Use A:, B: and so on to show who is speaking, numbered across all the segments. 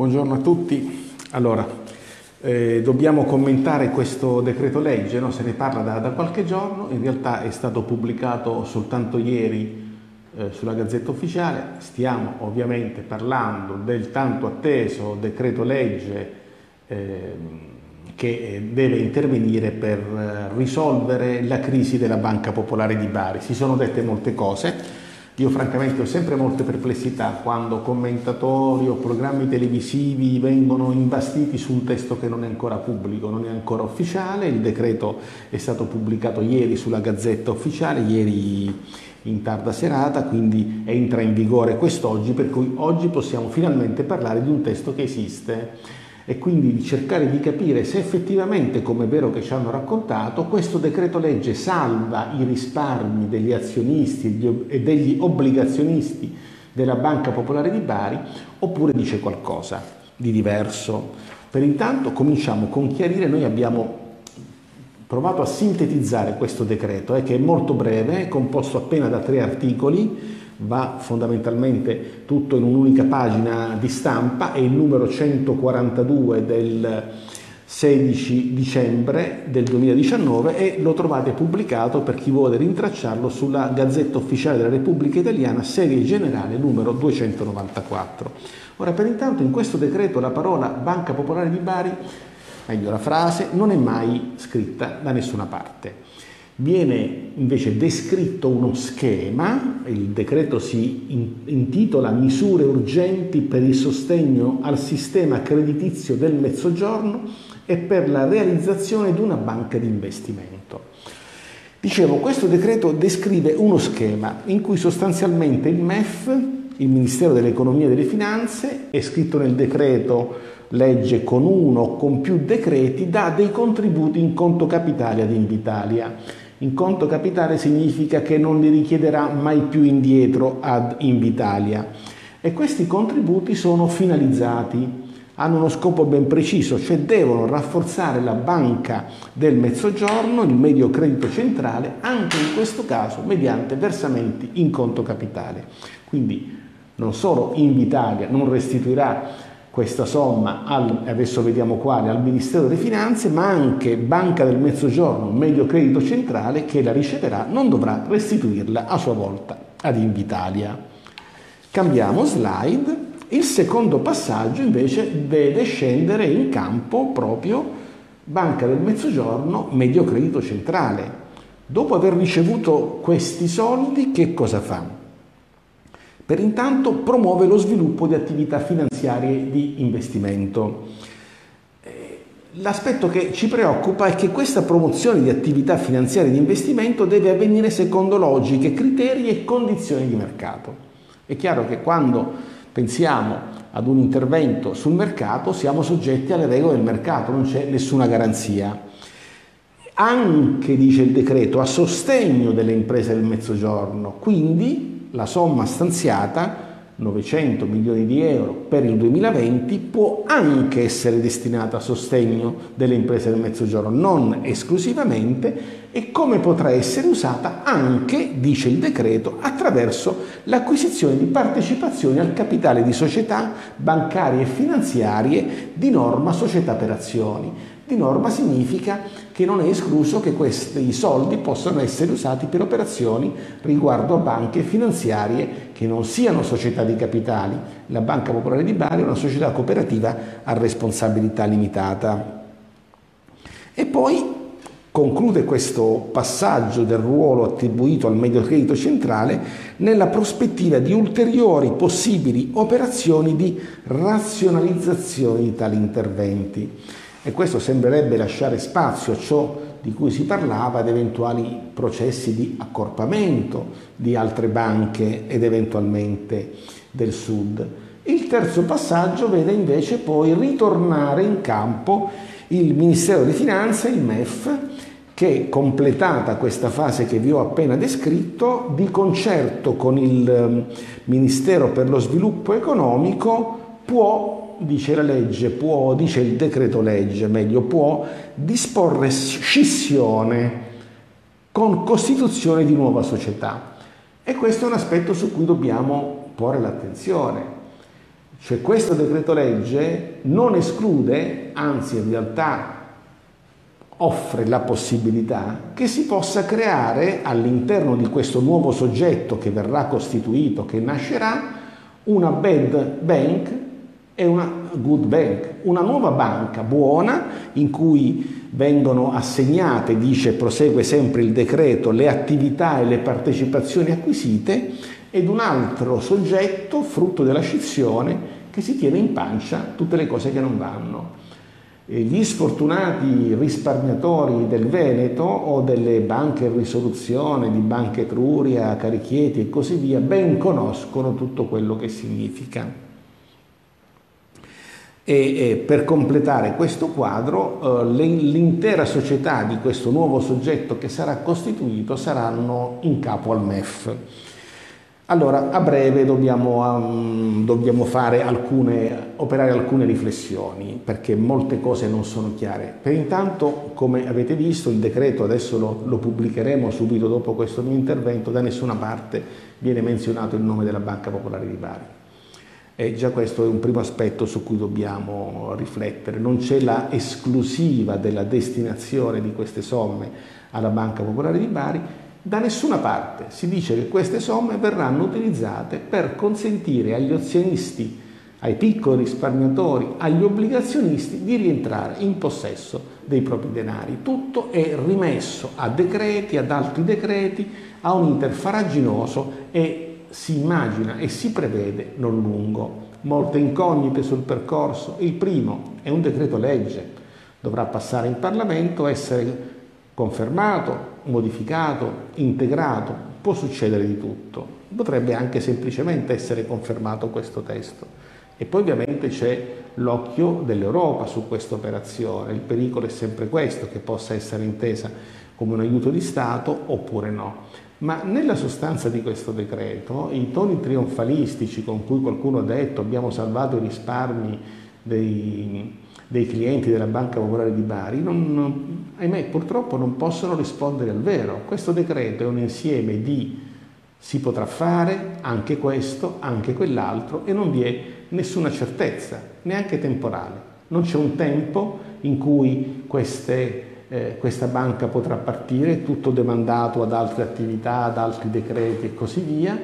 A: Buongiorno a tutti. Allora, eh, dobbiamo commentare questo decreto legge, no? se ne parla da, da, qualche giorno, in realtà è stato pubblicato soltanto ieri eh, sulla Gazzetta Ufficiale, stiamo ovviamente parlando del tanto atteso decreto legge eh, che deve intervenire per eh, risolvere la crisi della Banca Popolare di Bari. Si sono dette molte cose, io francamente ho sempre molte perplessità quando commentatori o programmi televisivi vengono imbastiti su un testo che non è ancora pubblico, non è ancora ufficiale. Il decreto è stato pubblicato ieri sulla Gazzetta Ufficiale, ieri in tarda serata, quindi entra in vigore quest'oggi, per cui oggi possiamo finalmente parlare di un testo che esiste e quindi di cercare di capire se effettivamente, come è vero che ci hanno raccontato, questo decreto legge salva i risparmi degli azionisti e degli obbligazionisti della Banca Popolare di Bari oppure dice qualcosa di diverso. Per intanto cominciamo con chiarire, noi abbiamo provato a sintetizzare questo decreto eh, che è molto breve, è composto appena da tre articoli, va fondamentalmente tutto in un'unica pagina di stampa, è il numero 142 del 16 dicembre del 2019 e lo trovate pubblicato per chi vuole rintracciarlo sulla Gazzetta Ufficiale della Repubblica Italiana, serie generale numero 294. Ora, per intanto in questo decreto la parola Banca Popolare di Bari, meglio la frase, non è mai scritta da nessuna parte. Viene invece descritto uno schema, il decreto si intitola Misure urgenti per il sostegno al sistema creditizio del Mezzogiorno e per la realizzazione di una banca di investimento. Dicevo, questo decreto descrive uno schema in cui sostanzialmente il MEF, il Ministero dell'Economia e delle Finanze, è scritto nel decreto legge con uno o con più decreti, dà dei contributi in conto capitale ad Invitalia in conto capitale significa che non li richiederà mai più indietro ad Invitalia e questi contributi sono finalizzati, hanno uno scopo ben preciso, cioè devono rafforzare la banca del mezzogiorno, il medio credito centrale, anche in questo caso mediante versamenti in conto capitale. Quindi non solo Invitalia non restituirà questa somma, al, adesso vediamo quale, al Ministero delle Finanze, ma anche Banca del Mezzogiorno, Medio Credito Centrale, che la riceverà, non dovrà restituirla a sua volta ad Invitalia. Cambiamo slide. Il secondo passaggio invece vede scendere in campo proprio Banca del Mezzogiorno, Medio Credito Centrale. Dopo aver ricevuto questi soldi, che cosa fa? Per intanto promuove lo sviluppo di attività finanziarie di investimento. L'aspetto che ci preoccupa è che questa promozione di attività finanziarie di investimento deve avvenire secondo logiche, criteri e condizioni di mercato. È chiaro che quando pensiamo ad un intervento sul mercato siamo soggetti alle regole del mercato, non c'è nessuna garanzia. Anche, dice il decreto, a sostegno delle imprese del mezzogiorno, quindi la somma stanziata, 900 milioni di euro per il 2020, può anche essere destinata a sostegno delle imprese del Mezzogiorno, non esclusivamente, e come potrà essere usata anche, dice il decreto, attraverso l'acquisizione di partecipazioni al capitale di società bancarie e finanziarie di norma società per azioni. Di norma significa che non è escluso che questi soldi possano essere usati per operazioni riguardo a banche finanziarie che non siano società di capitali. La Banca Popolare di Bari è una società cooperativa a responsabilità limitata. E poi conclude questo passaggio del ruolo attribuito al medio credito centrale nella prospettiva di ulteriori possibili operazioni di razionalizzazione di tali interventi e questo sembrerebbe lasciare spazio a ciò di cui si parlava ad eventuali processi di accorpamento di altre banche ed eventualmente del Sud. Il terzo passaggio vede invece poi ritornare in campo il Ministero delle Finanze, il MEF, che completata questa fase che vi ho appena descritto, di concerto con il ehm, Ministero per lo Sviluppo Economico può dice la legge, può, dice il decreto legge, meglio, può disporre scissione con costituzione di nuova società. E questo è un aspetto su cui dobbiamo porre l'attenzione. Cioè questo decreto legge non esclude, anzi in realtà offre la possibilità che si possa creare all'interno di questo nuovo soggetto che verrà costituito, che nascerà, una bad bank e una good bank, una nuova banca buona in cui vengono assegnate, dice, prosegue sempre il decreto, le attività e le partecipazioni acquisite ed un altro soggetto, frutto della scissione, che si tiene in pancia tutte le cose che non vanno. E gli sfortunati risparmiatori del Veneto o delle banche in risoluzione, di Banca Etruria, Carichieti e così via, ben conoscono tutto quello che significa. E, per completare questo quadro, eh, l'intera società di questo nuovo soggetto che sarà costituito saranno in capo al MEF. Allora, a breve dobbiamo, um, dobbiamo alcune, operare alcune riflessioni perché molte cose non sono chiare. Per intanto, come avete visto, il decreto adesso lo, lo pubblicheremo subito dopo questo mio intervento, da nessuna parte viene menzionato il nome della Banca Popolare di Bari. E già questo è un primo aspetto su cui dobbiamo riflettere. Non c'è la esclusiva della destinazione di queste somme alla Banca Popolare di Bari, da nessuna parte si dice che queste somme verranno utilizzate per consentire agli azionisti, ai piccoli risparmiatori, agli obbligazionisti di rientrare in possesso dei propri denari. Tutto è rimesso a decreti, ad altri decreti, a un iter faraginoso e si immagina e si prevede non lungo. Molte incognite sul percorso. Il primo è un decreto legge, dovrà passare in Parlamento, essere confermato, modificato, integrato, può succedere di tutto. Potrebbe anche semplicemente essere confermato questo testo. E poi ovviamente c'è l'occhio dell'Europa su questa operazione. Il pericolo è sempre questo, che possa essere intesa come un aiuto di Stato oppure no. Ma nella sostanza di questo decreto, i toni trionfalistici con cui qualcuno ha detto abbiamo salvato i risparmi dei, dei clienti della Banca Popolare di Bari, non, ahimè purtroppo non possono rispondere al vero. Questo decreto è un insieme di si potrà fare anche questo, anche quell'altro e non vi è nessuna certezza, neanche temporale. Non c'è un tempo in cui queste, eh, questa banca potrà partire, tutto demandato ad altre attività, ad altri decreti e così via.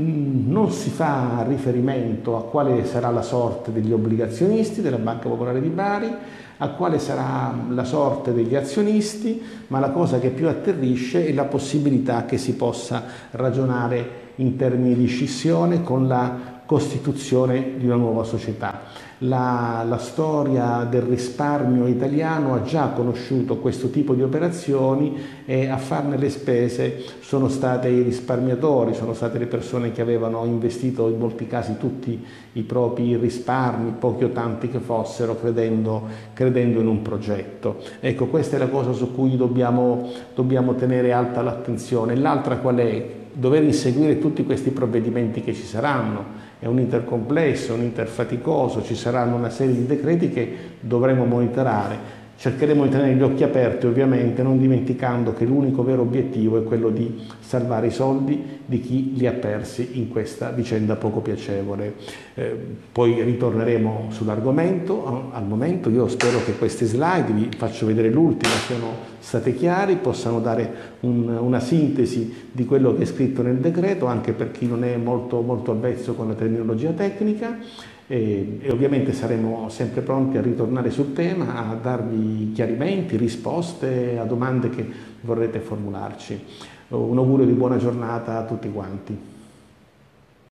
A: Mm, non si fa riferimento a quale sarà la sorte degli obbligazionisti della Banca Popolare di Bari, a quale sarà la sorte degli azionisti, ma la cosa che più atterrisce è la possibilità che si possa ragionare in termini di scissione con la costituzione di una nuova società. La, la, storia del risparmio italiano ha già conosciuto questo tipo di operazioni e a farne le spese sono state i risparmiatori, sono state le persone che avevano investito in molti casi tutti i propri risparmi, pochi o tanti che fossero, credendo, credendo in un progetto. Ecco, questa è la cosa su cui dobbiamo, dobbiamo tenere alta l'attenzione. L'altra qual è? Dover inseguire tutti questi provvedimenti che ci saranno è un iter complesso, un iter faticoso, ci saranno una serie di decreti che dovremo monitorare. Cercheremo di tenere gli occhi aperti ovviamente, non dimenticando che l'unico vero obiettivo è quello di salvare i soldi di chi li ha persi in questa vicenda poco piacevole. Eh, poi ritorneremo sull'argomento, al momento io spero che queste slide, vi faccio vedere l'ultima, siano state chiari, possano dare un, una sintesi di quello che è scritto nel decreto, anche per chi non è molto, molto avvezzo con la terminologia tecnica e, e, ovviamente saremo sempre pronti a ritornare sul tema, a darvi chiarimenti, risposte a domande che vorrete formularci. Un augurio di buona giornata a tutti quanti.